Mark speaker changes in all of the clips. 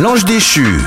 Speaker 1: L'ange déchu.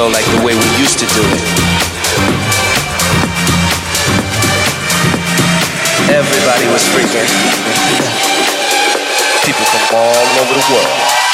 Speaker 2: show like the way we used to do it. Everybody was freaking. People from all over the world.